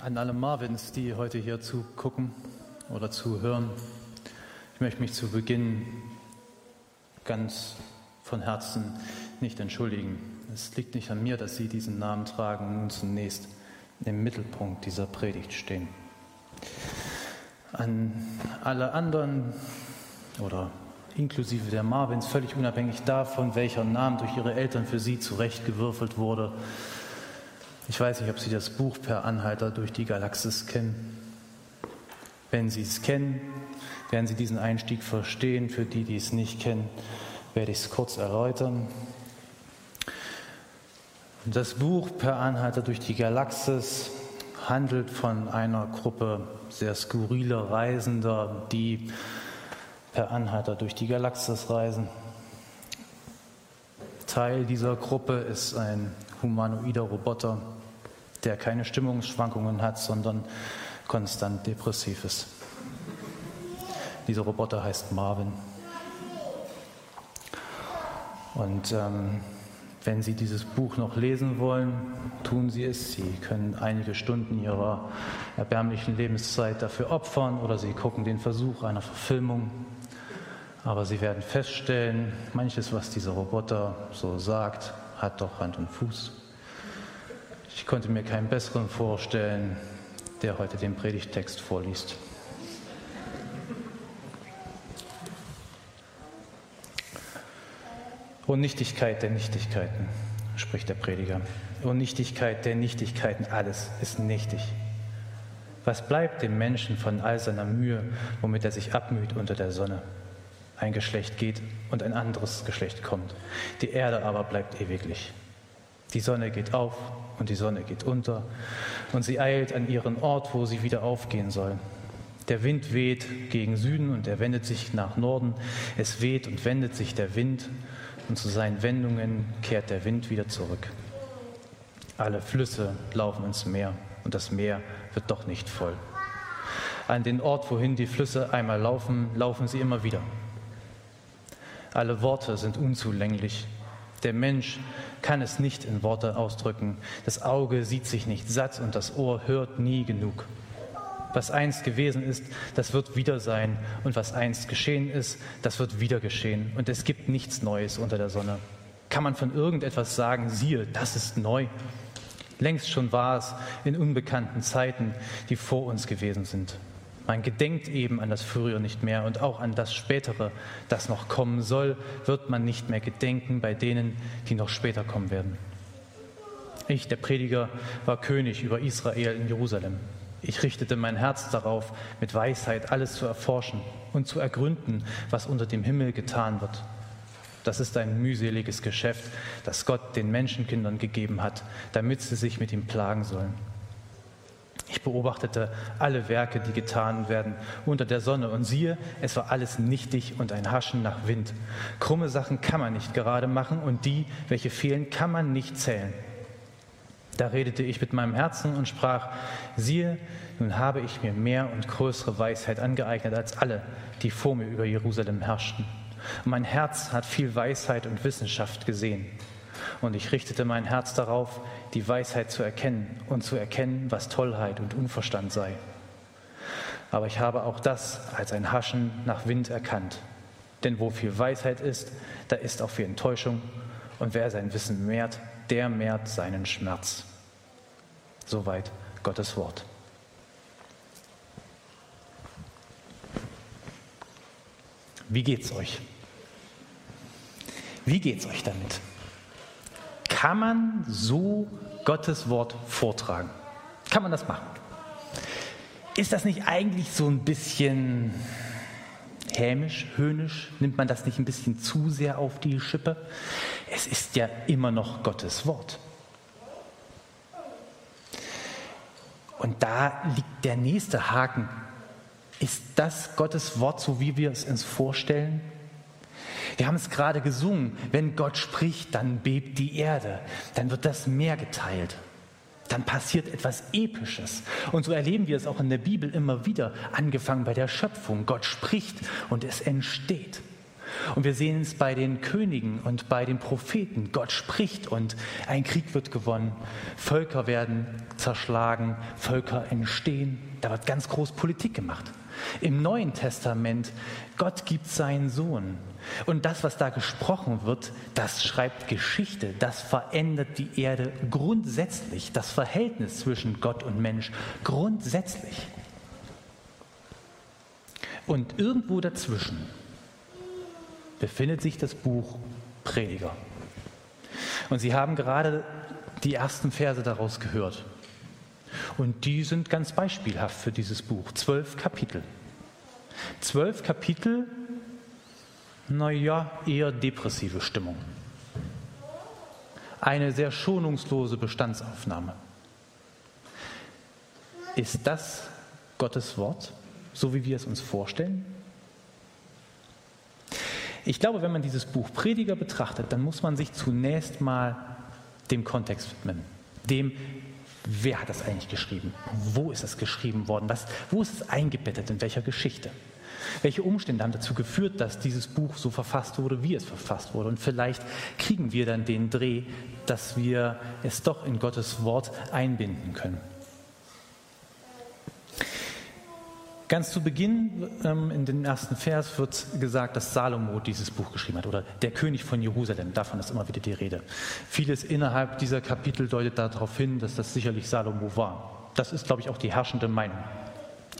An alle Marvins, die heute hier zugucken oder zuhören. Ich möchte mich zu Beginn ganz von Herzen nicht entschuldigen. Es liegt nicht an mir, dass Sie diesen Namen tragen und zunächst im Mittelpunkt dieser Predigt stehen. An alle anderen oder inklusive der Marvins, völlig unabhängig davon, welcher Name durch ihre Eltern für sie zurechtgewürfelt wurde, ich weiß nicht, ob Sie das Buch Per Anhalter durch die Galaxis kennen. Wenn Sie es kennen, werden Sie diesen Einstieg verstehen. Für die, die es nicht kennen, werde ich es kurz erläutern. Das Buch Per Anhalter durch die Galaxis handelt von einer Gruppe sehr skurriler Reisender, die per Anhalter durch die Galaxis reisen. Teil dieser Gruppe ist ein humanoider Roboter, der keine Stimmungsschwankungen hat, sondern konstant depressiv ist. Dieser Roboter heißt Marvin. Und ähm, wenn Sie dieses Buch noch lesen wollen, tun Sie es. Sie können einige Stunden Ihrer erbärmlichen Lebenszeit dafür opfern oder Sie gucken den Versuch einer Verfilmung. Aber Sie werden feststellen, manches, was dieser Roboter so sagt, hat doch Hand und Fuß. Ich konnte mir keinen besseren vorstellen, der heute den Predigtext vorliest. Unnichtigkeit der Nichtigkeiten, spricht der Prediger. Unnichtigkeit der Nichtigkeiten, alles ist nichtig. Was bleibt dem Menschen von all seiner Mühe, womit er sich abmüht unter der Sonne? Ein Geschlecht geht und ein anderes Geschlecht kommt. Die Erde aber bleibt ewiglich. Die Sonne geht auf und die Sonne geht unter und sie eilt an ihren Ort, wo sie wieder aufgehen soll. Der Wind weht gegen Süden und er wendet sich nach Norden. Es weht und wendet sich der Wind und zu seinen Wendungen kehrt der Wind wieder zurück. Alle Flüsse laufen ins Meer und das Meer wird doch nicht voll. An den Ort, wohin die Flüsse einmal laufen, laufen sie immer wieder. Alle Worte sind unzulänglich der Mensch kann es nicht in Worte ausdrücken. Das Auge sieht sich nicht satt und das Ohr hört nie genug. Was einst gewesen ist, das wird wieder sein. Und was einst geschehen ist, das wird wieder geschehen. Und es gibt nichts Neues unter der Sonne. Kann man von irgendetwas sagen, siehe, das ist neu? Längst schon war es in unbekannten Zeiten, die vor uns gewesen sind. Man gedenkt eben an das Frühere nicht mehr und auch an das Spätere, das noch kommen soll, wird man nicht mehr gedenken bei denen, die noch später kommen werden. Ich, der Prediger, war König über Israel in Jerusalem. Ich richtete mein Herz darauf, mit Weisheit alles zu erforschen und zu ergründen, was unter dem Himmel getan wird. Das ist ein mühseliges Geschäft, das Gott den Menschenkindern gegeben hat, damit sie sich mit ihm plagen sollen. Ich beobachtete alle Werke, die getan werden unter der Sonne und siehe, es war alles nichtig und ein Haschen nach Wind. Krumme Sachen kann man nicht gerade machen und die, welche fehlen, kann man nicht zählen. Da redete ich mit meinem Herzen und sprach, siehe, nun habe ich mir mehr und größere Weisheit angeeignet als alle, die vor mir über Jerusalem herrschten. Und mein Herz hat viel Weisheit und Wissenschaft gesehen. Und ich richtete mein Herz darauf, die Weisheit zu erkennen und zu erkennen, was Tollheit und Unverstand sei. Aber ich habe auch das als ein Haschen nach Wind erkannt. Denn wo viel Weisheit ist, da ist auch viel Enttäuschung. Und wer sein Wissen mehrt, der mehrt seinen Schmerz. Soweit Gottes Wort. Wie geht's euch? Wie geht's euch damit? Kann man so Gottes Wort vortragen? Kann man das machen? Ist das nicht eigentlich so ein bisschen hämisch, höhnisch? Nimmt man das nicht ein bisschen zu sehr auf die Schippe? Es ist ja immer noch Gottes Wort. Und da liegt der nächste Haken. Ist das Gottes Wort, so wie wir es uns vorstellen? Wir haben es gerade gesungen, wenn Gott spricht, dann bebt die Erde, dann wird das Meer geteilt, dann passiert etwas Episches. Und so erleben wir es auch in der Bibel immer wieder, angefangen bei der Schöpfung. Gott spricht und es entsteht. Und wir sehen es bei den Königen und bei den Propheten. Gott spricht und ein Krieg wird gewonnen. Völker werden zerschlagen, Völker entstehen. Da wird ganz groß Politik gemacht. Im Neuen Testament, Gott gibt seinen Sohn. Und das, was da gesprochen wird, das schreibt Geschichte, das verändert die Erde grundsätzlich, das Verhältnis zwischen Gott und Mensch grundsätzlich. Und irgendwo dazwischen befindet sich das Buch Prediger. Und Sie haben gerade die ersten Verse daraus gehört. Und die sind ganz beispielhaft für dieses Buch. Zwölf Kapitel. Zwölf Kapitel, naja, eher depressive Stimmung. Eine sehr schonungslose Bestandsaufnahme. Ist das Gottes Wort, so wie wir es uns vorstellen? Ich glaube, wenn man dieses Buch Prediger betrachtet, dann muss man sich zunächst mal dem Kontext widmen. Dem, wer hat das eigentlich geschrieben? Wo ist es geschrieben worden? Was, wo ist es eingebettet? In welcher Geschichte? Welche Umstände haben dazu geführt, dass dieses Buch so verfasst wurde, wie es verfasst wurde? Und vielleicht kriegen wir dann den Dreh, dass wir es doch in Gottes Wort einbinden können. Ganz zu Beginn, ähm, in den ersten Vers, wird gesagt, dass Salomo dieses Buch geschrieben hat oder der König von Jerusalem. Davon ist immer wieder die Rede. Vieles innerhalb dieser Kapitel deutet darauf hin, dass das sicherlich Salomo war. Das ist, glaube ich, auch die herrschende Meinung.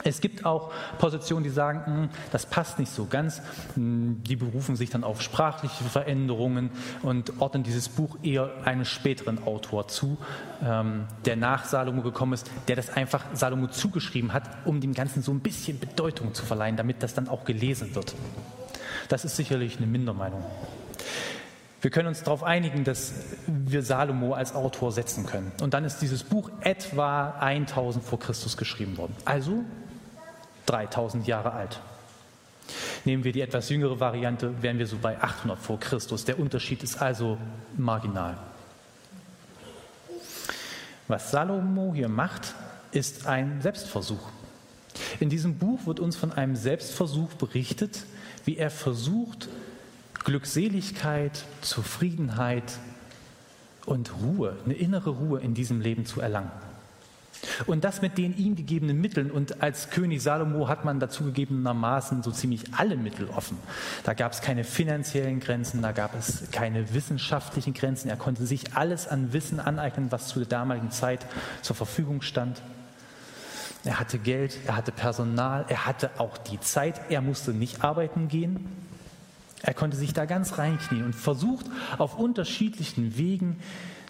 Es gibt auch Positionen, die sagen, hm, das passt nicht so ganz. Hm, die berufen sich dann auf sprachliche Veränderungen und ordnen dieses Buch eher einem späteren Autor zu, ähm, der nach Salomo gekommen ist, der das einfach Salomo zugeschrieben hat, um dem Ganzen so ein bisschen Bedeutung zu verleihen, damit das dann auch gelesen wird. Das ist sicherlich eine Mindermeinung. Wir können uns darauf einigen, dass wir Salomo als Autor setzen können. Und dann ist dieses Buch etwa 1000 vor Christus geschrieben worden. Also 3000 Jahre alt. Nehmen wir die etwas jüngere Variante, wären wir so bei 800 vor Christus. Der Unterschied ist also marginal. Was Salomo hier macht, ist ein Selbstversuch. In diesem Buch wird uns von einem Selbstversuch berichtet, wie er versucht, Glückseligkeit, Zufriedenheit und Ruhe, eine innere Ruhe in diesem Leben zu erlangen. Und das mit den ihm gegebenen Mitteln. Und als König Salomo hat man dazu gegebenermaßen so ziemlich alle Mittel offen. Da gab es keine finanziellen Grenzen, da gab es keine wissenschaftlichen Grenzen. Er konnte sich alles an Wissen aneignen, was zu der damaligen Zeit zur Verfügung stand. Er hatte Geld, er hatte Personal, er hatte auch die Zeit. Er musste nicht arbeiten gehen. Er konnte sich da ganz reinknien und versucht auf unterschiedlichen Wegen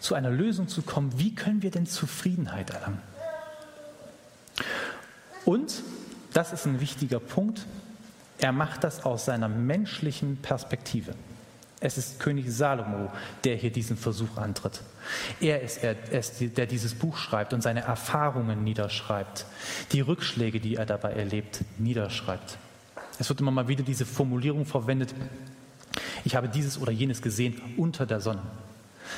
zu einer Lösung zu kommen. Wie können wir denn Zufriedenheit erlangen? Und, das ist ein wichtiger Punkt, er macht das aus seiner menschlichen Perspektive. Es ist König Salomo, der hier diesen Versuch antritt. Er ist er, der dieses Buch schreibt und seine Erfahrungen niederschreibt, die Rückschläge, die er dabei erlebt, niederschreibt. Es wird immer mal wieder diese Formulierung verwendet, ich habe dieses oder jenes gesehen unter der Sonne.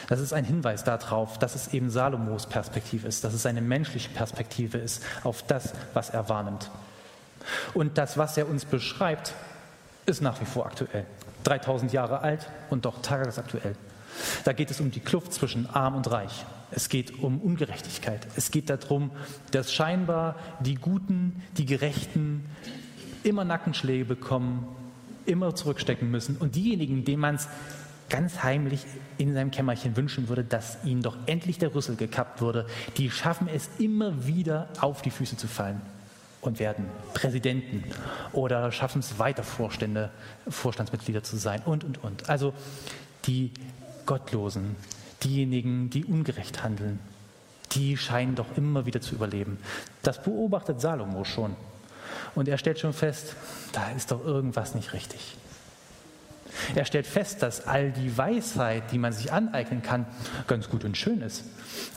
Das ist ein Hinweis darauf, dass es eben Salomos Perspektive ist, dass es eine menschliche Perspektive ist auf das, was er wahrnimmt. Und das, was er uns beschreibt, ist nach wie vor aktuell. 3000 Jahre alt und doch tagesaktuell. Da geht es um die Kluft zwischen arm und reich. Es geht um Ungerechtigkeit. Es geht darum, dass scheinbar die Guten, die Gerechten immer Nackenschläge bekommen, immer zurückstecken müssen und diejenigen, denen man es ganz heimlich in seinem Kämmerchen wünschen würde, dass ihnen doch endlich der Rüssel gekappt würde, die schaffen es immer wieder auf die Füße zu fallen und werden Präsidenten oder schaffen es weiter Vorstände, Vorstandsmitglieder zu sein und, und, und. Also die Gottlosen, diejenigen, die ungerecht handeln, die scheinen doch immer wieder zu überleben. Das beobachtet Salomo schon. Und er stellt schon fest, da ist doch irgendwas nicht richtig. Er stellt fest, dass all die Weisheit, die man sich aneignen kann, ganz gut und schön ist.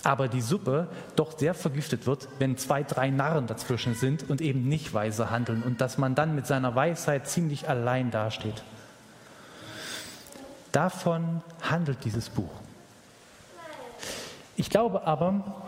Aber die Suppe doch sehr vergiftet wird, wenn zwei, drei Narren dazwischen sind und eben nicht weise handeln und dass man dann mit seiner Weisheit ziemlich allein dasteht. Davon handelt dieses Buch. Ich glaube aber,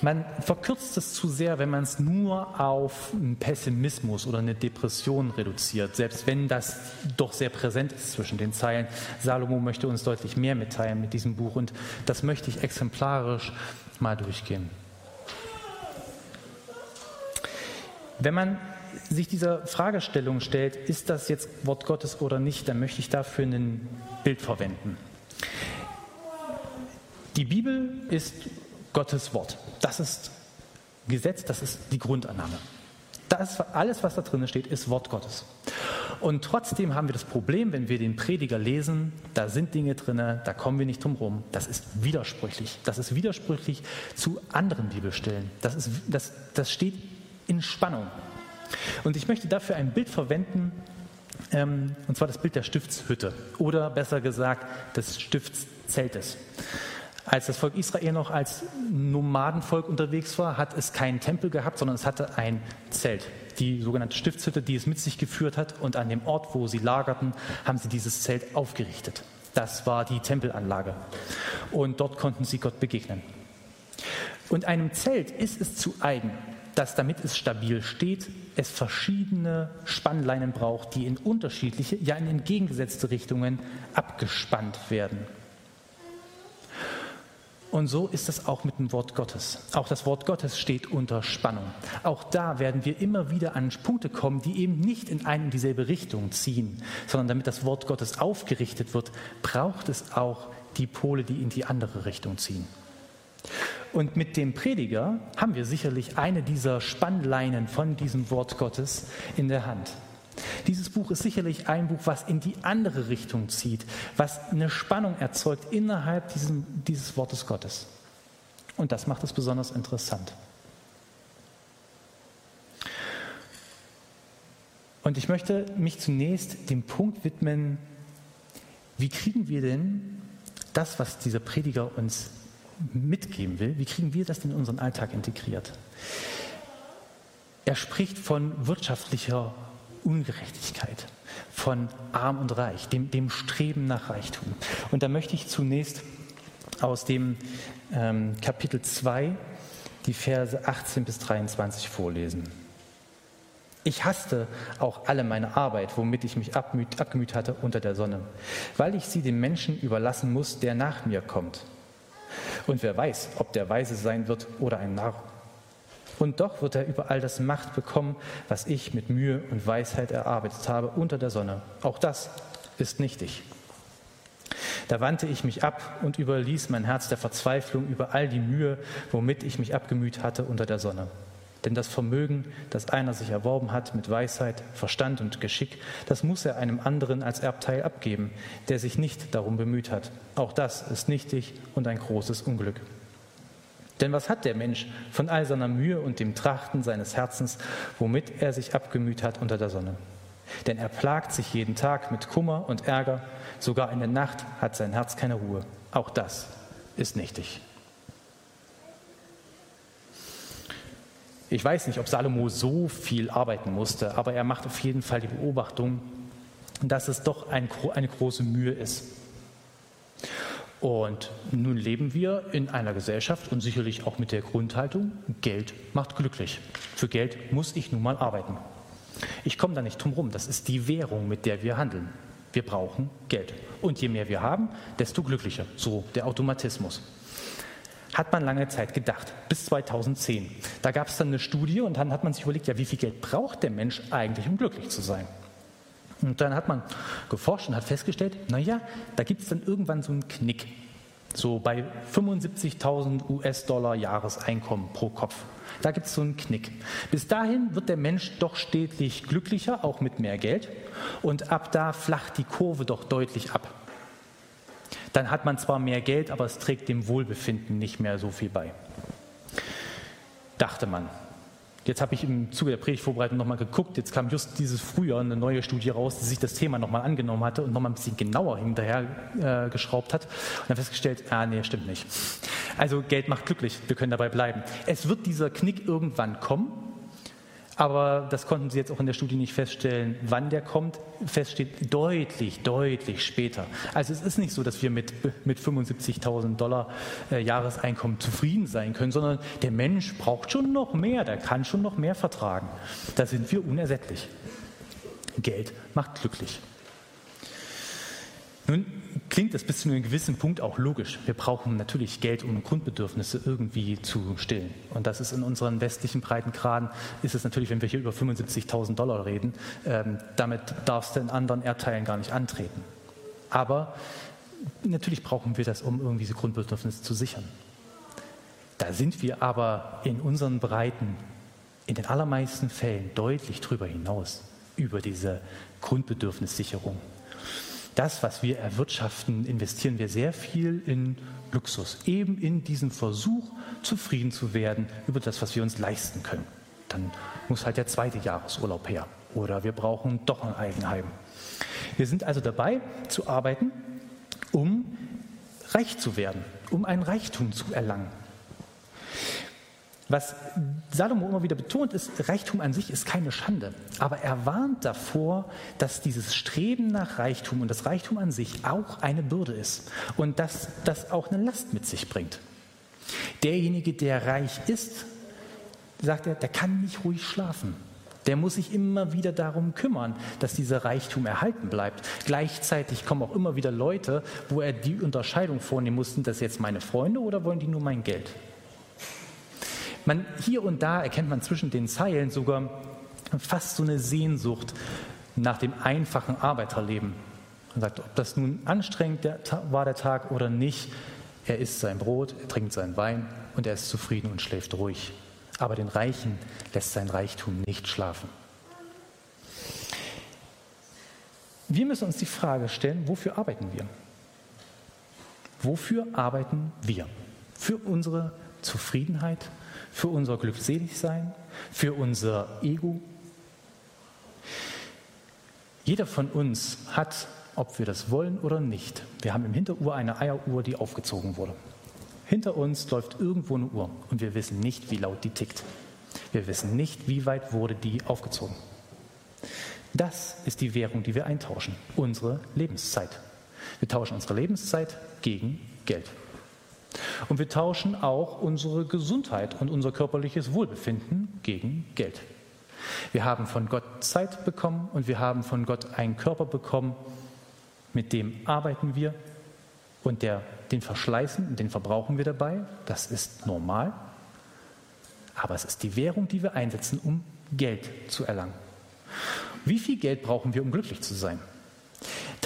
man verkürzt es zu sehr, wenn man es nur auf einen Pessimismus oder eine Depression reduziert, selbst wenn das doch sehr präsent ist zwischen den Zeilen. Salomo möchte uns deutlich mehr mitteilen mit diesem Buch und das möchte ich exemplarisch mal durchgehen. Wenn man sich dieser Fragestellung stellt, ist das jetzt Wort Gottes oder nicht, dann möchte ich dafür ein Bild verwenden. Die Bibel ist Gottes Wort. Das ist Gesetz, das ist die Grundannahme. Das, alles, was da drin steht, ist Wort Gottes. Und trotzdem haben wir das Problem, wenn wir den Prediger lesen, da sind Dinge drin, da kommen wir nicht drum rum. Das ist widersprüchlich. Das ist widersprüchlich zu anderen Bibelstellen. Das, ist, das, das steht in Spannung. Und ich möchte dafür ein Bild verwenden, ähm, und zwar das Bild der Stiftshütte oder besser gesagt des Stiftszeltes. Als das Volk Israel noch als Nomadenvolk unterwegs war, hat es keinen Tempel gehabt, sondern es hatte ein Zelt, die sogenannte Stiftshütte, die es mit sich geführt hat. Und an dem Ort, wo sie lagerten, haben sie dieses Zelt aufgerichtet. Das war die Tempelanlage. Und dort konnten sie Gott begegnen. Und einem Zelt ist es zu eigen, dass damit es stabil steht, es verschiedene Spannleinen braucht, die in unterschiedliche, ja in entgegengesetzte Richtungen abgespannt werden. Und so ist es auch mit dem Wort Gottes. Auch das Wort Gottes steht unter Spannung. Auch da werden wir immer wieder an Punkte kommen, die eben nicht in eine und dieselbe Richtung ziehen, sondern damit das Wort Gottes aufgerichtet wird, braucht es auch die Pole, die in die andere Richtung ziehen. Und mit dem Prediger haben wir sicherlich eine dieser Spannleinen von diesem Wort Gottes in der Hand. Dieses Buch ist sicherlich ein Buch, was in die andere Richtung zieht, was eine Spannung erzeugt innerhalb diesem, dieses Wortes Gottes. Und das macht es besonders interessant. Und ich möchte mich zunächst dem Punkt widmen, wie kriegen wir denn das, was dieser Prediger uns mitgeben will, wie kriegen wir das denn in unseren Alltag integriert? Er spricht von wirtschaftlicher Ungerechtigkeit, von arm und reich, dem, dem Streben nach Reichtum. Und da möchte ich zunächst aus dem ähm, Kapitel 2 die Verse 18 bis 23 vorlesen. Ich hasste auch alle meine Arbeit, womit ich mich abmüht, abgemüht hatte unter der Sonne, weil ich sie dem Menschen überlassen muss, der nach mir kommt. Und wer weiß, ob der Weise sein wird oder ein Narr. Und doch wird er überall das Macht bekommen, was ich mit Mühe und Weisheit erarbeitet habe unter der Sonne. Auch das ist nichtig. Da wandte ich mich ab und überließ mein Herz der Verzweiflung über all die Mühe, womit ich mich abgemüht hatte unter der Sonne. Denn das Vermögen, das einer sich erworben hat mit Weisheit, Verstand und Geschick, das muss er einem anderen als Erbteil abgeben, der sich nicht darum bemüht hat. Auch das ist nichtig und ein großes Unglück. Denn was hat der Mensch von all seiner Mühe und dem Trachten seines Herzens, womit er sich abgemüht hat unter der Sonne? Denn er plagt sich jeden Tag mit Kummer und Ärger, sogar in der Nacht hat sein Herz keine Ruhe. Auch das ist nichtig. Ich weiß nicht, ob Salomo so viel arbeiten musste, aber er macht auf jeden Fall die Beobachtung, dass es doch ein, eine große Mühe ist. Und nun leben wir in einer Gesellschaft und sicherlich auch mit der Grundhaltung, Geld macht glücklich. Für Geld muss ich nun mal arbeiten. Ich komme da nicht drum rum. Das ist die Währung, mit der wir handeln. Wir brauchen Geld. Und je mehr wir haben, desto glücklicher. So der Automatismus. Hat man lange Zeit gedacht, bis 2010. Da gab es dann eine Studie und dann hat man sich überlegt, ja, wie viel Geld braucht der Mensch eigentlich, um glücklich zu sein? Und dann hat man geforscht und hat festgestellt, naja, da gibt es dann irgendwann so einen Knick. So bei 75.000 US-Dollar Jahreseinkommen pro Kopf. Da gibt es so einen Knick. Bis dahin wird der Mensch doch stetig glücklicher, auch mit mehr Geld. Und ab da flacht die Kurve doch deutlich ab. Dann hat man zwar mehr Geld, aber es trägt dem Wohlbefinden nicht mehr so viel bei. Dachte man. Jetzt habe ich im Zuge der Predigtvorbereitung nochmal geguckt. Jetzt kam just dieses Frühjahr eine neue Studie raus, die sich das Thema nochmal angenommen hatte und nochmal ein bisschen genauer hinterher äh, geschraubt hat. Und dann festgestellt, ah, nee, stimmt nicht. Also Geld macht glücklich. Wir können dabei bleiben. Es wird dieser Knick irgendwann kommen. Aber das konnten Sie jetzt auch in der Studie nicht feststellen, wann der kommt. Fest steht deutlich, deutlich später. Also es ist nicht so, dass wir mit, mit 75.000 Dollar äh, Jahreseinkommen zufrieden sein können, sondern der Mensch braucht schon noch mehr, der kann schon noch mehr vertragen. Da sind wir unersättlich. Geld macht glücklich. Nun klingt das bis zu einem gewissen Punkt auch logisch. Wir brauchen natürlich Geld, um Grundbedürfnisse irgendwie zu stillen. Und das ist in unseren westlichen Breitengraden, ist es natürlich, wenn wir hier über 75.000 Dollar reden, ähm, damit darfst du in anderen Erdteilen gar nicht antreten. Aber natürlich brauchen wir das, um irgendwie diese Grundbedürfnisse zu sichern. Da sind wir aber in unseren Breiten in den allermeisten Fällen deutlich drüber hinaus, über diese Grundbedürfnissicherung das, was wir erwirtschaften, investieren wir sehr viel in Luxus, eben in diesen Versuch, zufrieden zu werden über das, was wir uns leisten können. Dann muss halt der zweite Jahresurlaub her oder wir brauchen doch ein Eigenheim. Wir sind also dabei zu arbeiten, um reich zu werden, um ein Reichtum zu erlangen. Was Salomo immer wieder betont, ist, Reichtum an sich ist keine Schande. Aber er warnt davor, dass dieses Streben nach Reichtum und das Reichtum an sich auch eine Bürde ist und dass das auch eine Last mit sich bringt. Derjenige, der reich ist, sagt er, der kann nicht ruhig schlafen. Der muss sich immer wieder darum kümmern, dass dieser Reichtum erhalten bleibt. Gleichzeitig kommen auch immer wieder Leute, wo er die Unterscheidung vornehmen muss, sind das jetzt meine Freunde oder wollen die nur mein Geld? Man, hier und da erkennt man zwischen den Zeilen sogar fast so eine Sehnsucht nach dem einfachen Arbeiterleben. Man sagt, ob das nun anstrengend war der Tag oder nicht, er isst sein Brot, er trinkt seinen Wein und er ist zufrieden und schläft ruhig. Aber den Reichen lässt sein Reichtum nicht schlafen. Wir müssen uns die Frage stellen, wofür arbeiten wir? Wofür arbeiten wir? Für unsere Zufriedenheit, für unser Glückseligsein, für unser Ego. Jeder von uns hat, ob wir das wollen oder nicht, wir haben im Hinteruhr eine Eieruhr, die aufgezogen wurde. Hinter uns läuft irgendwo eine Uhr und wir wissen nicht, wie laut die tickt. Wir wissen nicht, wie weit wurde die aufgezogen. Das ist die Währung, die wir eintauschen, unsere Lebenszeit. Wir tauschen unsere Lebenszeit gegen Geld. Und wir tauschen auch unsere Gesundheit und unser körperliches Wohlbefinden gegen Geld. Wir haben von Gott Zeit bekommen und wir haben von Gott einen Körper bekommen, mit dem arbeiten wir und der, den verschleißen und den verbrauchen wir dabei. Das ist normal. Aber es ist die Währung, die wir einsetzen, um Geld zu erlangen. Wie viel Geld brauchen wir, um glücklich zu sein?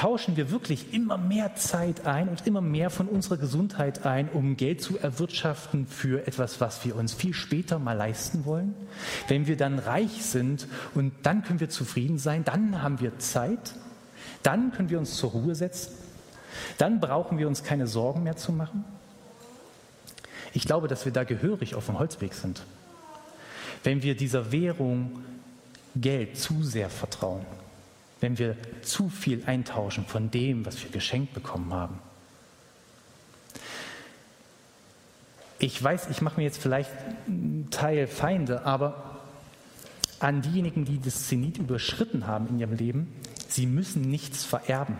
Tauschen wir wirklich immer mehr Zeit ein und immer mehr von unserer Gesundheit ein, um Geld zu erwirtschaften für etwas, was wir uns viel später mal leisten wollen? Wenn wir dann reich sind und dann können wir zufrieden sein, dann haben wir Zeit, dann können wir uns zur Ruhe setzen, dann brauchen wir uns keine Sorgen mehr zu machen. Ich glaube, dass wir da gehörig auf dem Holzweg sind. Wenn wir dieser Währung Geld zu sehr vertrauen wenn wir zu viel eintauschen von dem, was wir geschenkt bekommen haben. Ich weiß, ich mache mir jetzt vielleicht einen Teil Feinde, aber an diejenigen, die das Zenit überschritten haben in ihrem Leben, sie müssen nichts vererben.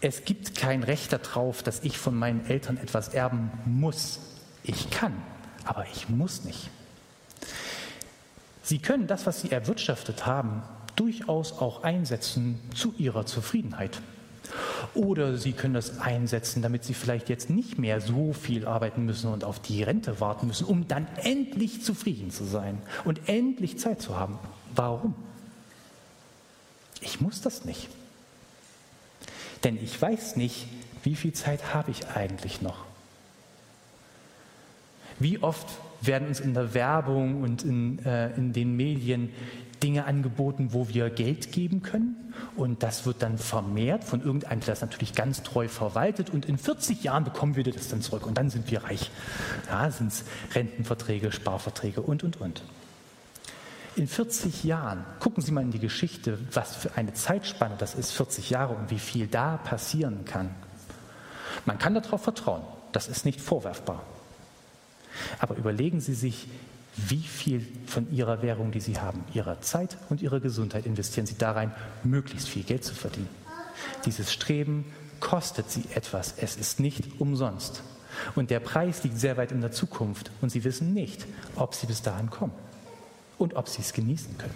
Es gibt kein Recht darauf, dass ich von meinen Eltern etwas erben muss. Ich kann, aber ich muss nicht. Sie können das, was sie erwirtschaftet haben, durchaus auch einsetzen zu ihrer Zufriedenheit. Oder Sie können das einsetzen, damit Sie vielleicht jetzt nicht mehr so viel arbeiten müssen und auf die Rente warten müssen, um dann endlich zufrieden zu sein und endlich Zeit zu haben. Warum? Ich muss das nicht. Denn ich weiß nicht, wie viel Zeit habe ich eigentlich noch. Wie oft werden uns in der Werbung und in, äh, in den Medien Dinge angeboten, wo wir Geld geben können. Und das wird dann vermehrt von irgendeinem, der das natürlich ganz treu verwaltet. Und in 40 Jahren bekommen wir das dann zurück. Und dann sind wir reich. Ja, sind es Rentenverträge, Sparverträge und, und, und. In 40 Jahren, gucken Sie mal in die Geschichte, was für eine Zeitspanne das ist, 40 Jahre und wie viel da passieren kann. Man kann darauf vertrauen. Das ist nicht vorwerfbar. Aber überlegen Sie sich, wie viel von ihrer Währung, die sie haben, ihrer Zeit und ihrer Gesundheit investieren sie da rein, möglichst viel Geld zu verdienen. Dieses Streben kostet sie etwas. Es ist nicht umsonst. Und der Preis liegt sehr weit in der Zukunft. Und sie wissen nicht, ob sie bis dahin kommen und ob sie es genießen können.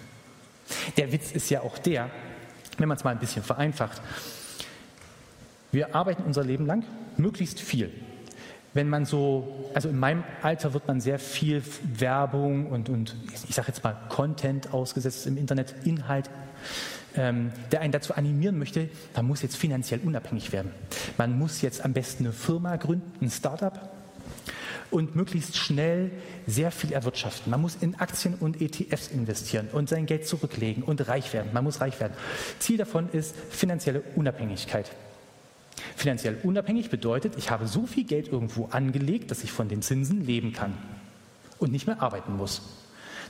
Der Witz ist ja auch der, wenn man es mal ein bisschen vereinfacht, wir arbeiten unser Leben lang möglichst viel. Wenn man so, also in meinem Alter wird man sehr viel Werbung und, und ich sage jetzt mal Content ausgesetzt im Internet, Inhalt, ähm, der einen dazu animieren möchte, man muss jetzt finanziell unabhängig werden. Man muss jetzt am besten eine Firma gründen, ein Startup und möglichst schnell sehr viel erwirtschaften. Man muss in Aktien und ETFs investieren und sein Geld zurücklegen und reich werden. Man muss reich werden. Ziel davon ist finanzielle Unabhängigkeit. Finanziell unabhängig bedeutet, ich habe so viel Geld irgendwo angelegt, dass ich von den Zinsen leben kann und nicht mehr arbeiten muss.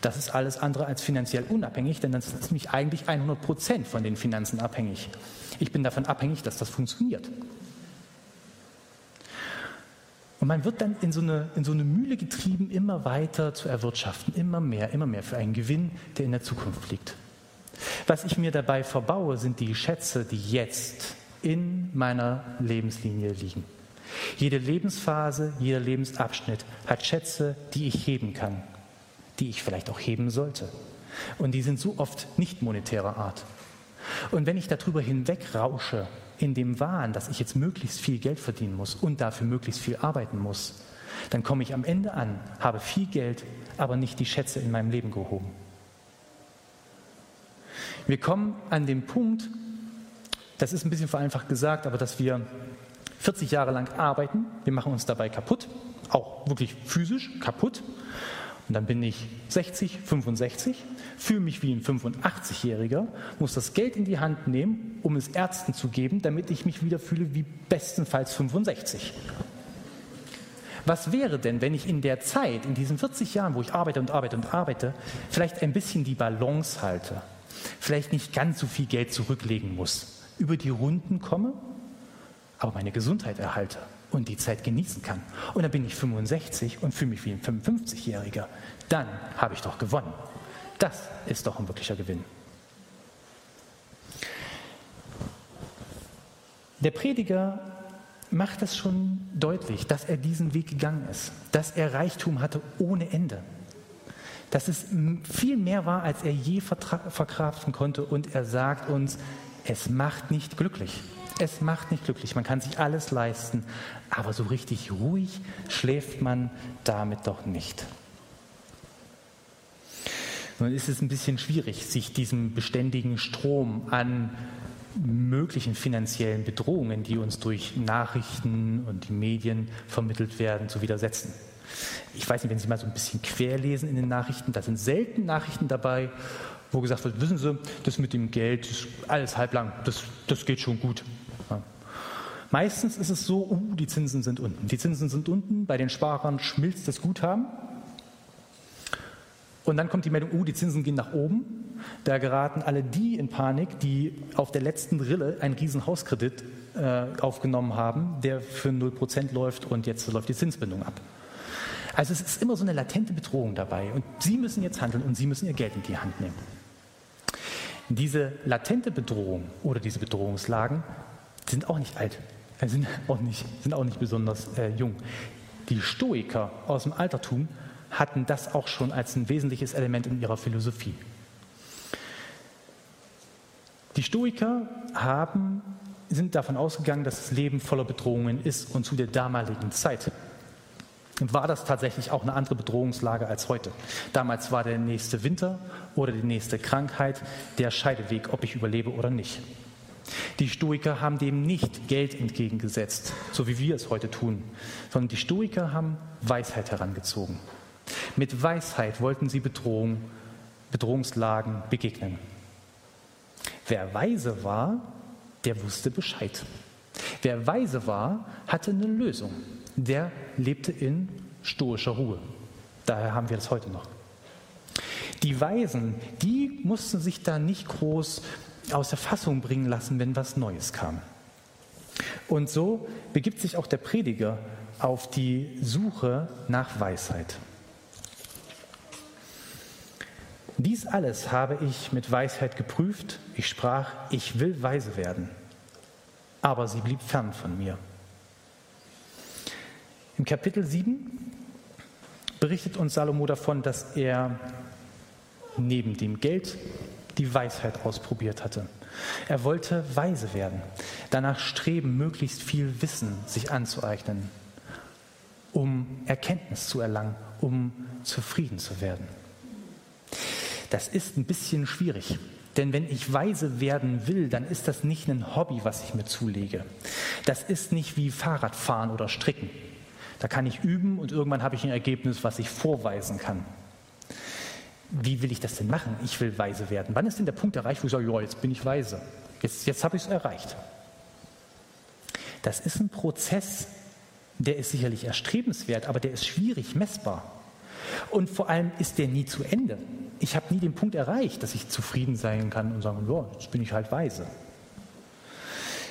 Das ist alles andere als finanziell unabhängig, denn das ist mich eigentlich 100 Prozent von den Finanzen abhängig. Ich bin davon abhängig, dass das funktioniert. Und man wird dann in so, eine, in so eine Mühle getrieben, immer weiter zu erwirtschaften, immer mehr, immer mehr für einen Gewinn, der in der Zukunft liegt. Was ich mir dabei verbaue, sind die Schätze, die jetzt in meiner Lebenslinie liegen. Jede Lebensphase, jeder Lebensabschnitt hat Schätze, die ich heben kann, die ich vielleicht auch heben sollte. Und die sind so oft nicht monetärer Art. Und wenn ich darüber hinweg rausche, in dem Wahn, dass ich jetzt möglichst viel Geld verdienen muss und dafür möglichst viel arbeiten muss, dann komme ich am Ende an, habe viel Geld, aber nicht die Schätze in meinem Leben gehoben. Wir kommen an den Punkt, das ist ein bisschen vereinfacht gesagt, aber dass wir 40 Jahre lang arbeiten, wir machen uns dabei kaputt, auch wirklich physisch kaputt. Und dann bin ich 60, 65, fühle mich wie ein 85-Jähriger, muss das Geld in die Hand nehmen, um es Ärzten zu geben, damit ich mich wieder fühle wie bestenfalls 65. Was wäre denn, wenn ich in der Zeit, in diesen 40 Jahren, wo ich arbeite und arbeite und arbeite, vielleicht ein bisschen die Balance halte, vielleicht nicht ganz so viel Geld zurücklegen muss, über die Runden komme, aber meine Gesundheit erhalte und die Zeit genießen kann. Und dann bin ich 65 und fühle mich wie ein 55-Jähriger. Dann habe ich doch gewonnen. Das ist doch ein wirklicher Gewinn. Der Prediger macht es schon deutlich, dass er diesen Weg gegangen ist, dass er Reichtum hatte ohne Ende, dass es viel mehr war, als er je verkraften konnte. Und er sagt uns, es macht nicht glücklich. Es macht nicht glücklich. Man kann sich alles leisten, aber so richtig ruhig schläft man damit doch nicht. Nun ist es ein bisschen schwierig, sich diesem beständigen Strom an möglichen finanziellen Bedrohungen, die uns durch Nachrichten und die Medien vermittelt werden, zu widersetzen. Ich weiß nicht, wenn Sie mal so ein bisschen querlesen in den Nachrichten, da sind selten Nachrichten dabei, wo gesagt wird, wissen Sie, das mit dem Geld ist alles halblang, das, das geht schon gut. Ja. Meistens ist es so, uh, die Zinsen sind unten. Die Zinsen sind unten, bei den Sparern schmilzt das Guthaben. Und dann kommt die Meldung, uh, die Zinsen gehen nach oben. Da geraten alle die in Panik, die auf der letzten Rille einen riesen Hauskredit äh, aufgenommen haben, der für 0% läuft und jetzt läuft die Zinsbindung ab. Also es ist immer so eine latente Bedrohung dabei und Sie müssen jetzt handeln und Sie müssen Ihr Geld in die Hand nehmen. Diese latente Bedrohung oder diese Bedrohungslagen sind auch nicht alt, äh, sind auch nicht, sind auch nicht besonders äh, jung. Die Stoiker aus dem Altertum hatten das auch schon als ein wesentliches Element in ihrer Philosophie. Die Stoiker haben, sind davon ausgegangen, dass das Leben voller Bedrohungen ist und zu der damaligen Zeit war das tatsächlich auch eine andere Bedrohungslage als heute. Damals war der nächste Winter oder die nächste Krankheit der Scheideweg, ob ich überlebe oder nicht. Die Stoiker haben dem nicht Geld entgegengesetzt, so wie wir es heute tun, sondern die Stoiker haben Weisheit herangezogen. Mit Weisheit wollten sie Bedrohung, Bedrohungslagen begegnen. Wer weise war, der wusste Bescheid. Wer weise war, hatte eine Lösung der lebte in stoischer Ruhe. Daher haben wir das heute noch. Die Weisen, die mussten sich da nicht groß aus der Fassung bringen lassen, wenn was Neues kam. Und so begibt sich auch der Prediger auf die Suche nach Weisheit. Dies alles habe ich mit Weisheit geprüft. Ich sprach, ich will weise werden. Aber sie blieb fern von mir. Im Kapitel 7 berichtet uns Salomo davon, dass er neben dem Geld die Weisheit ausprobiert hatte. Er wollte weise werden, danach streben, möglichst viel Wissen sich anzueignen, um Erkenntnis zu erlangen, um zufrieden zu werden. Das ist ein bisschen schwierig. Denn wenn ich weise werden will, dann ist das nicht ein Hobby, was ich mir zulege. Das ist nicht wie Fahrradfahren oder Stricken. Da kann ich üben und irgendwann habe ich ein Ergebnis, was ich vorweisen kann. Wie will ich das denn machen? Ich will weise werden. Wann ist denn der Punkt erreicht, wo ich sage, ja, jetzt bin ich weise. Jetzt, jetzt habe ich es erreicht. Das ist ein Prozess, der ist sicherlich erstrebenswert, aber der ist schwierig messbar. Und vor allem ist der nie zu Ende. Ich habe nie den Punkt erreicht, dass ich zufrieden sein kann und sagen, ja, jetzt bin ich halt weise.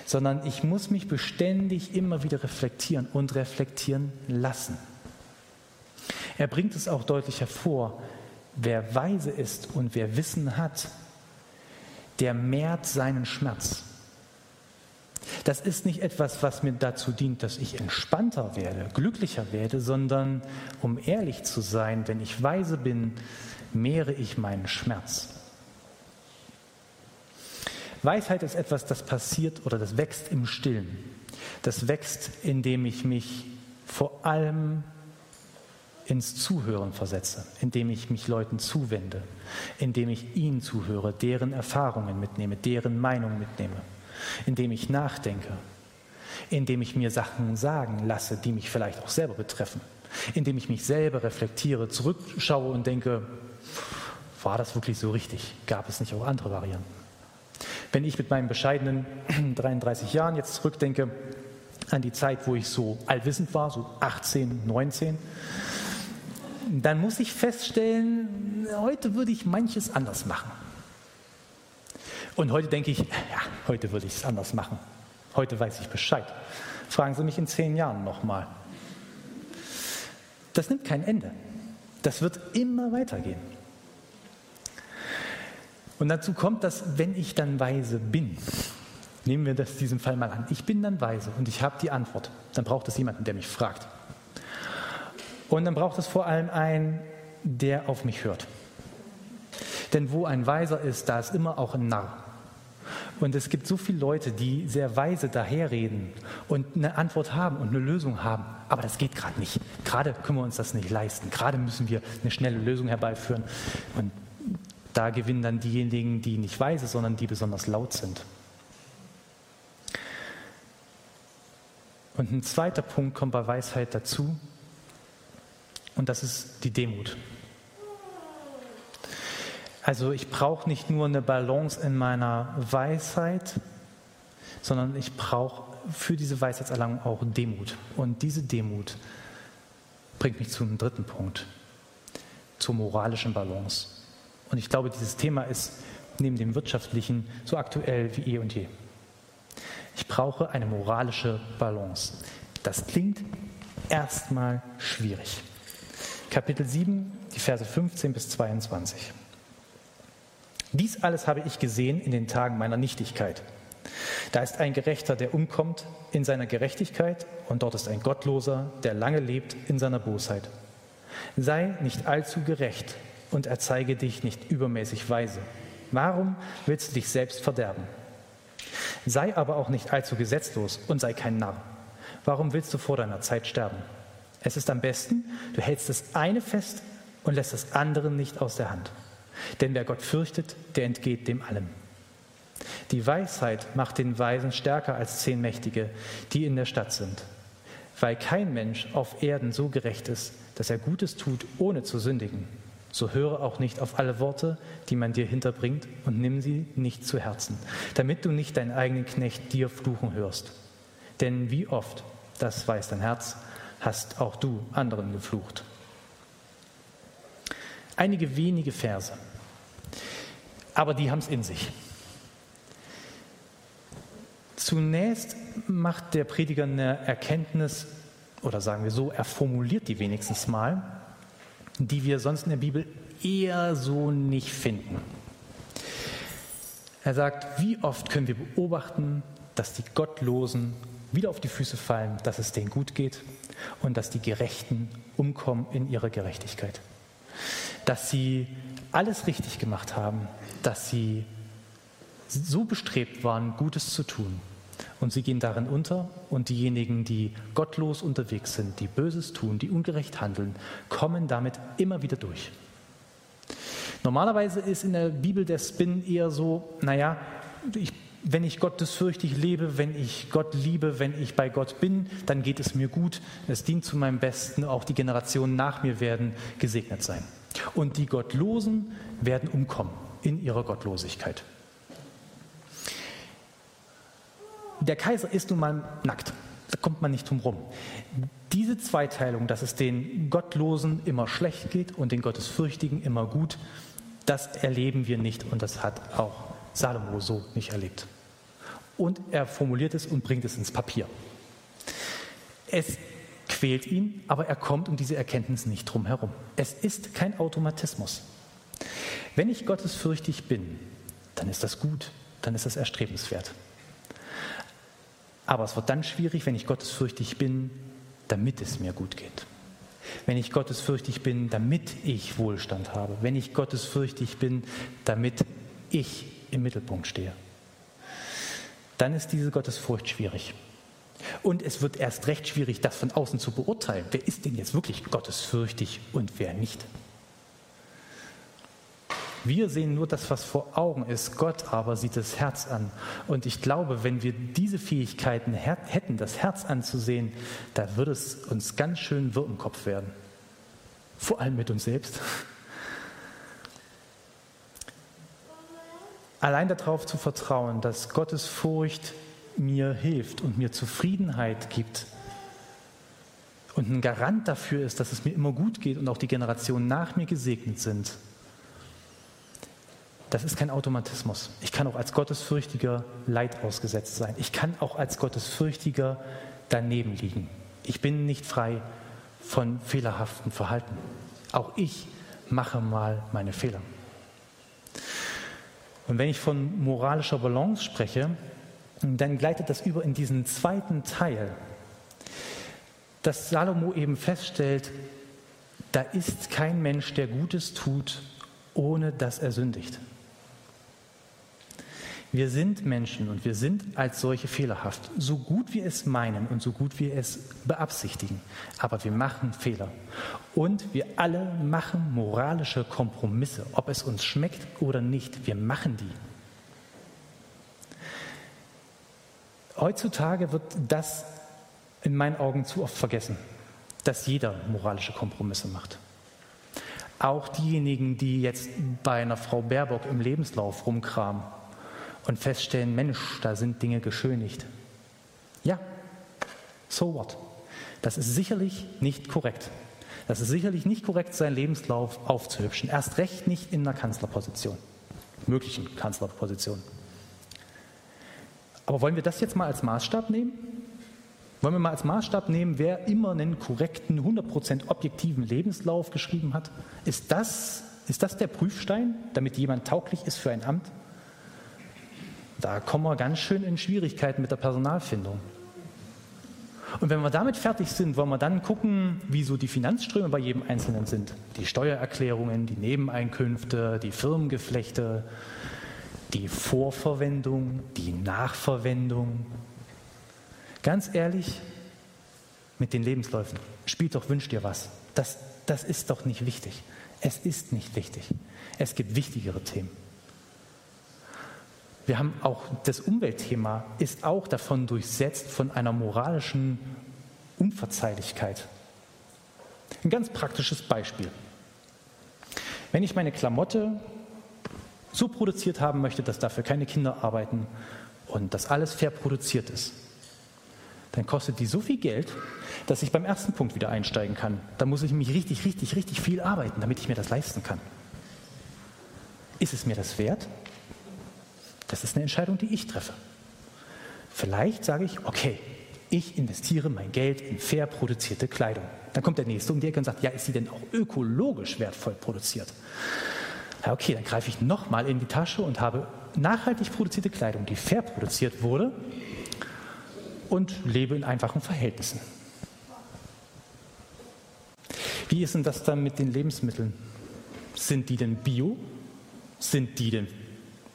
Sondern ich muss mich beständig immer wieder reflektieren und reflektieren lassen. Er bringt es auch deutlich hervor, wer weise ist und wer Wissen hat, der mehrt seinen Schmerz. Das ist nicht etwas, was mir dazu dient, dass ich entspannter werde, glücklicher werde, sondern um ehrlich zu sein, wenn ich weise bin, mehre ich meinen Schmerz. Weisheit ist etwas, das passiert oder das wächst im Stillen. Das wächst, indem ich mich vor allem ins Zuhören versetze, indem ich mich Leuten zuwende, indem ich ihnen zuhöre, deren Erfahrungen mitnehme, deren Meinung mitnehme indem ich nachdenke, indem ich mir Sachen sagen lasse, die mich vielleicht auch selber betreffen, indem ich mich selber reflektiere, zurückschaue und denke, war das wirklich so richtig? Gab es nicht auch andere Varianten? Wenn ich mit meinen bescheidenen 33 Jahren jetzt zurückdenke an die Zeit, wo ich so allwissend war, so 18, 19, dann muss ich feststellen, heute würde ich manches anders machen. Und heute denke ich, ja, heute würde ich es anders machen. Heute weiß ich Bescheid. Fragen Sie mich in zehn Jahren nochmal. Das nimmt kein Ende. Das wird immer weitergehen. Und dazu kommt, dass wenn ich dann weise bin, nehmen wir das diesen Fall mal an, ich bin dann weise und ich habe die Antwort, dann braucht es jemanden, der mich fragt. Und dann braucht es vor allem einen, der auf mich hört. Denn wo ein Weiser ist, da ist immer auch ein Narr. Und es gibt so viele Leute, die sehr weise daherreden und eine Antwort haben und eine Lösung haben. Aber das geht gerade nicht. Gerade können wir uns das nicht leisten. Gerade müssen wir eine schnelle Lösung herbeiführen. Und da gewinnen dann diejenigen, die nicht weise, sondern die besonders laut sind. Und ein zweiter Punkt kommt bei Weisheit dazu. Und das ist die Demut. Also ich brauche nicht nur eine Balance in meiner Weisheit, sondern ich brauche für diese Weisheitserlangung auch Demut. Und diese Demut bringt mich zum dritten Punkt, zur moralischen Balance. Und ich glaube, dieses Thema ist neben dem wirtschaftlichen so aktuell wie eh und je. Ich brauche eine moralische Balance. Das klingt erstmal schwierig. Kapitel 7, die Verse 15 bis 22. Dies alles habe ich gesehen in den Tagen meiner Nichtigkeit. Da ist ein Gerechter, der umkommt in seiner Gerechtigkeit, und dort ist ein Gottloser, der lange lebt in seiner Bosheit. Sei nicht allzu gerecht und erzeige dich nicht übermäßig weise. Warum willst du dich selbst verderben? Sei aber auch nicht allzu gesetzlos und sei kein Narr. Warum willst du vor deiner Zeit sterben? Es ist am besten, du hältst das eine fest und lässt das andere nicht aus der Hand. Denn wer Gott fürchtet, der entgeht dem allem. Die Weisheit macht den Weisen stärker als zehn Mächtige, die in der Stadt sind. Weil kein Mensch auf Erden so gerecht ist, dass er Gutes tut, ohne zu sündigen, so höre auch nicht auf alle Worte, die man dir hinterbringt, und nimm sie nicht zu Herzen, damit du nicht deinen eigenen Knecht dir fluchen hörst. Denn wie oft, das weiß dein Herz, hast auch du anderen geflucht. Einige wenige Verse. Aber die haben es in sich. Zunächst macht der Prediger eine Erkenntnis, oder sagen wir so, er formuliert die wenigstens mal. Die wir sonst in der Bibel eher so nicht finden. Er sagt, wie oft können wir beobachten, dass die Gottlosen wieder auf die Füße fallen, dass es denen gut geht und dass die Gerechten umkommen in ihrer Gerechtigkeit. Dass sie alles richtig gemacht haben, dass sie so bestrebt waren, Gutes zu tun. Und sie gehen darin unter und diejenigen, die gottlos unterwegs sind, die Böses tun, die ungerecht handeln, kommen damit immer wieder durch. Normalerweise ist in der Bibel der Spin eher so, naja, ich, wenn ich gottesfürchtig lebe, wenn ich Gott liebe, wenn ich bei Gott bin, dann geht es mir gut, es dient zu meinem Besten, auch die Generationen nach mir werden gesegnet sein. Und die Gottlosen werden umkommen in ihrer Gottlosigkeit. Der Kaiser ist nun mal nackt. Da kommt man nicht drum rum. Diese Zweiteilung, dass es den Gottlosen immer schlecht geht und den Gottesfürchtigen immer gut, das erleben wir nicht und das hat auch Salomo so nicht erlebt. Und er formuliert es und bringt es ins Papier. Es quält ihn, aber er kommt um diese Erkenntnis nicht drum herum. Es ist kein Automatismus. Wenn ich gottesfürchtig bin, dann ist das gut, dann ist das erstrebenswert. Aber es wird dann schwierig, wenn ich gottesfürchtig bin, damit es mir gut geht. Wenn ich gottesfürchtig bin, damit ich Wohlstand habe. Wenn ich gottesfürchtig bin, damit ich im Mittelpunkt stehe. Dann ist diese Gottesfurcht schwierig. Und es wird erst recht schwierig, das von außen zu beurteilen. Wer ist denn jetzt wirklich gottesfürchtig und wer nicht? Wir sehen nur das, was vor Augen ist. Gott aber sieht das Herz an. Und ich glaube, wenn wir diese Fähigkeiten hätten, das Herz anzusehen, da würde es uns ganz schön wirr im Kopf werden. Vor allem mit uns selbst. Allein darauf zu vertrauen, dass Gottes Furcht mir hilft und mir Zufriedenheit gibt und ein Garant dafür ist, dass es mir immer gut geht und auch die Generationen nach mir gesegnet sind das ist kein Automatismus. Ich kann auch als Gottesfürchtiger Leid ausgesetzt sein. Ich kann auch als Gottesfürchtiger daneben liegen. Ich bin nicht frei von fehlerhaftem Verhalten. Auch ich mache mal meine Fehler. Und wenn ich von moralischer Balance spreche, dann gleitet das über in diesen zweiten Teil, dass Salomo eben feststellt, da ist kein Mensch, der Gutes tut, ohne dass er sündigt. Wir sind Menschen und wir sind als solche fehlerhaft, so gut wir es meinen und so gut wir es beabsichtigen. Aber wir machen Fehler. Und wir alle machen moralische Kompromisse, ob es uns schmeckt oder nicht. Wir machen die. Heutzutage wird das in meinen Augen zu oft vergessen, dass jeder moralische Kompromisse macht. Auch diejenigen, die jetzt bei einer Frau Baerbock im Lebenslauf rumkramen und feststellen, Mensch, da sind Dinge geschönigt. Ja, so what? Das ist sicherlich nicht korrekt. Das ist sicherlich nicht korrekt, seinen Lebenslauf aufzuhübschen. Erst recht nicht in einer Kanzlerposition, möglichen Kanzlerposition. Aber wollen wir das jetzt mal als Maßstab nehmen? Wollen wir mal als Maßstab nehmen, wer immer einen korrekten, 100% objektiven Lebenslauf geschrieben hat? Ist das, ist das der Prüfstein, damit jemand tauglich ist für ein Amt? Da kommen wir ganz schön in Schwierigkeiten mit der Personalfindung. Und wenn wir damit fertig sind, wollen wir dann gucken, wie so die Finanzströme bei jedem Einzelnen sind. Die Steuererklärungen, die Nebeneinkünfte, die Firmengeflechte, die Vorverwendung, die Nachverwendung. Ganz ehrlich, mit den Lebensläufen, spielt doch, wünscht dir was. Das, das ist doch nicht wichtig. Es ist nicht wichtig. Es gibt wichtigere Themen. Wir haben auch das Umweltthema ist auch davon durchsetzt von einer moralischen Unverzeihlichkeit. Ein ganz praktisches Beispiel. Wenn ich meine Klamotte so produziert haben möchte, dass dafür keine Kinder arbeiten und dass alles fair produziert ist, dann kostet die so viel Geld, dass ich beim ersten Punkt wieder einsteigen kann. Da muss ich mich richtig, richtig, richtig viel arbeiten, damit ich mir das leisten kann. Ist es mir das wert? Das ist eine Entscheidung, die ich treffe. Vielleicht sage ich, okay, ich investiere mein Geld in fair produzierte Kleidung. Dann kommt der Nächste um die Ecke und sagt, ja, ist sie denn auch ökologisch wertvoll produziert? Ja, okay, dann greife ich nochmal in die Tasche und habe nachhaltig produzierte Kleidung, die fair produziert wurde und lebe in einfachen Verhältnissen. Wie ist denn das dann mit den Lebensmitteln? Sind die denn bio? Sind die denn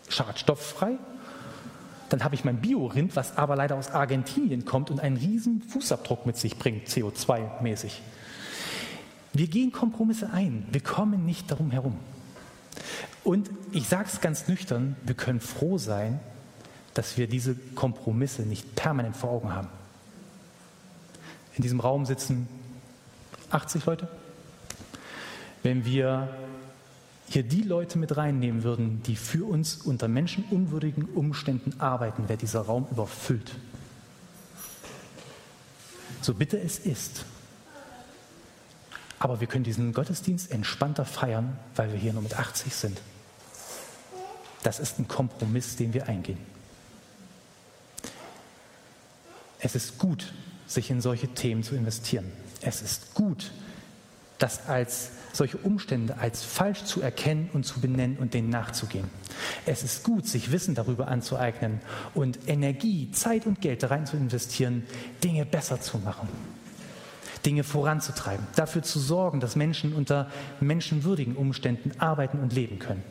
schadstofffrei? Dann habe ich mein Bio-Rind, was aber leider aus Argentinien kommt und einen riesen Fußabdruck mit sich bringt, CO2-mäßig. Wir gehen Kompromisse ein. Wir kommen nicht darum herum. Und ich sage es ganz nüchtern, wir können froh sein, dass wir diese Kompromisse nicht permanent vor Augen haben. In diesem Raum sitzen 80 Leute. Wenn wir hier die Leute mit reinnehmen würden, die für uns unter menschenunwürdigen Umständen arbeiten, wäre dieser Raum überfüllt. So bitte es ist. Aber wir können diesen Gottesdienst entspannter feiern, weil wir hier nur mit 80 sind. Das ist ein Kompromiss, den wir eingehen. Es ist gut, sich in solche Themen zu investieren. Es ist gut, das als solche Umstände als falsch zu erkennen und zu benennen und denen nachzugehen. Es ist gut, sich Wissen darüber anzueignen und Energie, Zeit und Geld rein zu investieren, Dinge besser zu machen, Dinge voranzutreiben, dafür zu sorgen, dass Menschen unter menschenwürdigen Umständen arbeiten und leben können,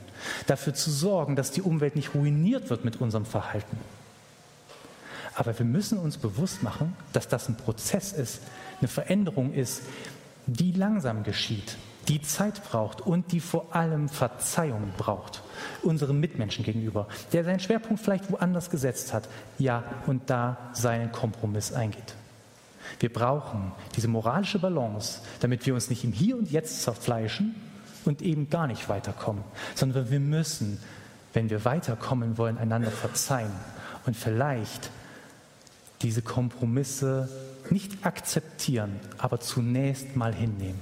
dafür zu sorgen, dass die Umwelt nicht ruiniert wird mit unserem Verhalten. Aber wir müssen uns bewusst machen, dass das ein Prozess ist, eine Veränderung ist, die langsam geschieht, die Zeit braucht und die vor allem Verzeihung braucht, unserem Mitmenschen gegenüber, der seinen Schwerpunkt vielleicht woanders gesetzt hat, ja, und da seinen Kompromiss eingeht. Wir brauchen diese moralische Balance, damit wir uns nicht im Hier und Jetzt zerfleischen und eben gar nicht weiterkommen, sondern wir müssen, wenn wir weiterkommen wollen, einander verzeihen und vielleicht diese Kompromisse nicht akzeptieren, aber zunächst mal hinnehmen.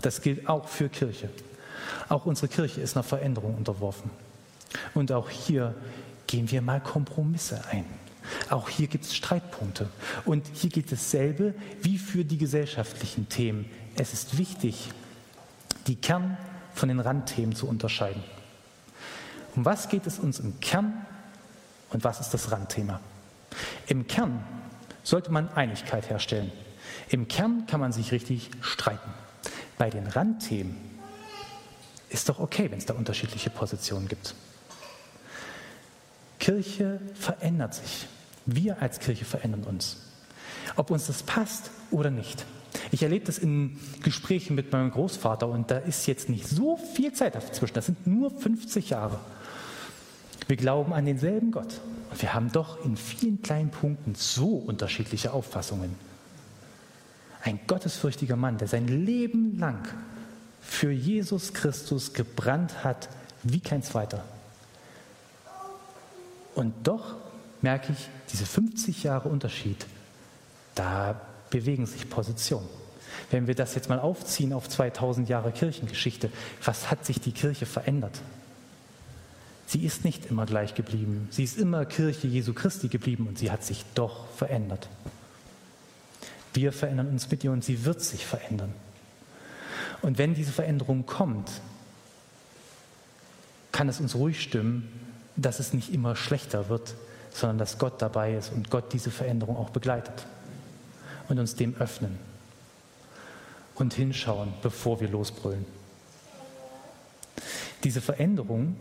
Das gilt auch für Kirche. Auch unsere Kirche ist einer Veränderung unterworfen. Und auch hier gehen wir mal Kompromisse ein. Auch hier gibt es Streitpunkte. Und hier geht dasselbe wie für die gesellschaftlichen Themen. Es ist wichtig, die Kern von den Randthemen zu unterscheiden. Um was geht es uns im Kern und was ist das Randthema? Im Kern sollte man Einigkeit herstellen. Im Kern kann man sich richtig streiten. Bei den Randthemen ist doch okay, wenn es da unterschiedliche Positionen gibt. Kirche verändert sich. Wir als Kirche verändern uns. Ob uns das passt oder nicht. Ich erlebe das in Gesprächen mit meinem Großvater und da ist jetzt nicht so viel Zeit dazwischen. Das sind nur 50 Jahre. Wir glauben an denselben Gott. Und wir haben doch in vielen kleinen Punkten so unterschiedliche Auffassungen. Ein gottesfürchtiger Mann, der sein Leben lang für Jesus Christus gebrannt hat wie kein zweiter. Und doch merke ich, diese 50 Jahre Unterschied, da bewegen sich Positionen. Wenn wir das jetzt mal aufziehen auf 2000 Jahre Kirchengeschichte, was hat sich die Kirche verändert? Sie ist nicht immer gleich geblieben. Sie ist immer Kirche Jesu Christi geblieben und sie hat sich doch verändert. Wir verändern uns mit ihr und sie wird sich verändern. Und wenn diese Veränderung kommt, kann es uns ruhig stimmen, dass es nicht immer schlechter wird, sondern dass Gott dabei ist und Gott diese Veränderung auch begleitet und uns dem öffnen und hinschauen, bevor wir losbrüllen. Diese Veränderung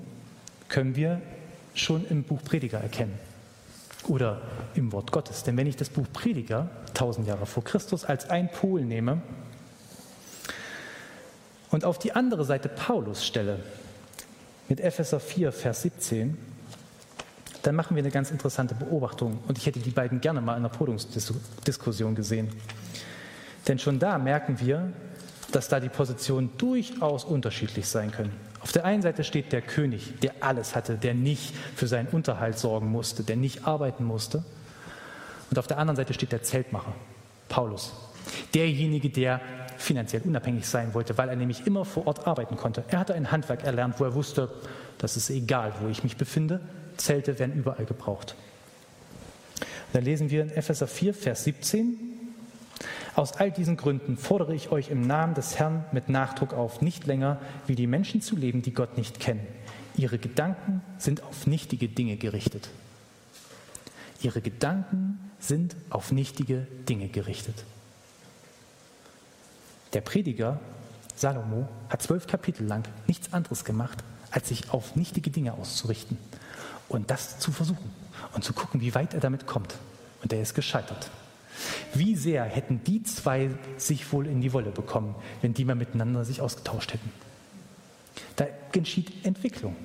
können wir schon im Buch Prediger erkennen oder im Wort Gottes. Denn wenn ich das Buch Prediger, tausend Jahre vor Christus, als ein Pol nehme und auf die andere Seite Paulus stelle, mit Epheser 4, Vers 17, dann machen wir eine ganz interessante Beobachtung. Und ich hätte die beiden gerne mal in der Podiumsdiskussion gesehen. Denn schon da merken wir, dass da die Positionen durchaus unterschiedlich sein können. Auf der einen Seite steht der König, der alles hatte, der nicht für seinen Unterhalt sorgen musste, der nicht arbeiten musste. Und auf der anderen Seite steht der Zeltmacher, Paulus, derjenige, der finanziell unabhängig sein wollte, weil er nämlich immer vor Ort arbeiten konnte. Er hatte ein Handwerk erlernt, wo er wusste, das ist egal, wo ich mich befinde, Zelte werden überall gebraucht. Da lesen wir in Epheser 4, Vers 17, aus all diesen Gründen fordere ich euch im Namen des Herrn mit Nachdruck auf, nicht länger wie die Menschen zu leben, die Gott nicht kennen. Ihre Gedanken sind auf nichtige Dinge gerichtet. Ihre Gedanken sind auf nichtige Dinge gerichtet. Der Prediger Salomo hat zwölf Kapitel lang nichts anderes gemacht, als sich auf nichtige Dinge auszurichten und das zu versuchen und zu gucken, wie weit er damit kommt. Und er ist gescheitert. Wie sehr hätten die zwei sich wohl in die Wolle bekommen, wenn die mal miteinander sich ausgetauscht hätten? Da geschieht Entwicklung.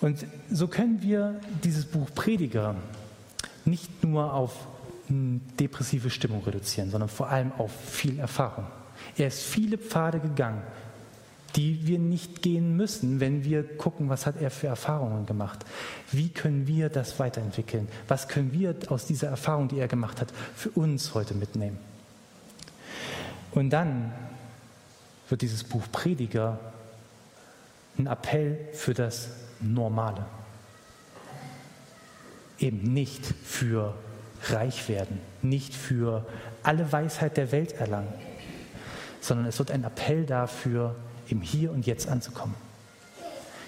Und so können wir dieses Buch Prediger nicht nur auf depressive Stimmung reduzieren, sondern vor allem auf viel Erfahrung. Er ist viele Pfade gegangen, die wir nicht gehen müssen, wenn wir gucken, was hat er für Erfahrungen gemacht. Wie können wir das weiterentwickeln? Was können wir aus dieser Erfahrung, die er gemacht hat, für uns heute mitnehmen? Und dann wird dieses Buch Prediger ein Appell für das Normale. Eben nicht für reich werden, nicht für alle Weisheit der Welt erlangen, sondern es wird ein Appell dafür, im Hier und Jetzt anzukommen.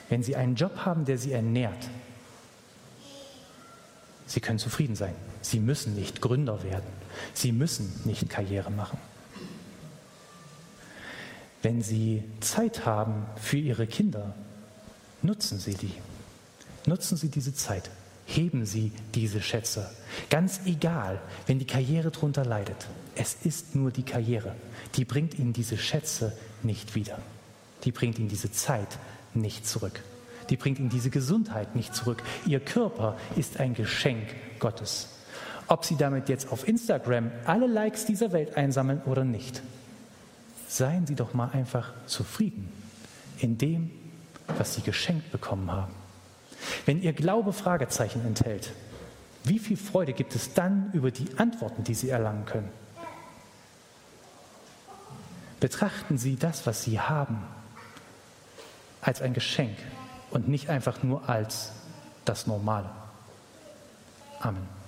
Wenn Sie einen Job haben, der Sie ernährt, Sie können zufrieden sein. Sie müssen nicht Gründer werden. Sie müssen nicht Karriere machen. Wenn Sie Zeit haben für Ihre Kinder, nutzen Sie die. Nutzen Sie diese Zeit. Heben Sie diese Schätze. Ganz egal, wenn die Karriere darunter leidet. Es ist nur die Karriere. Die bringt Ihnen diese Schätze nicht wieder. Die bringt Ihnen diese Zeit nicht zurück. Die bringt Ihnen diese Gesundheit nicht zurück. Ihr Körper ist ein Geschenk Gottes. Ob Sie damit jetzt auf Instagram alle Likes dieser Welt einsammeln oder nicht. Seien Sie doch mal einfach zufrieden in dem, was Sie geschenkt bekommen haben. Wenn Ihr Glaube Fragezeichen enthält, wie viel Freude gibt es dann über die Antworten, die Sie erlangen können? Betrachten Sie das, was Sie haben, als ein Geschenk und nicht einfach nur als das Normale. Amen.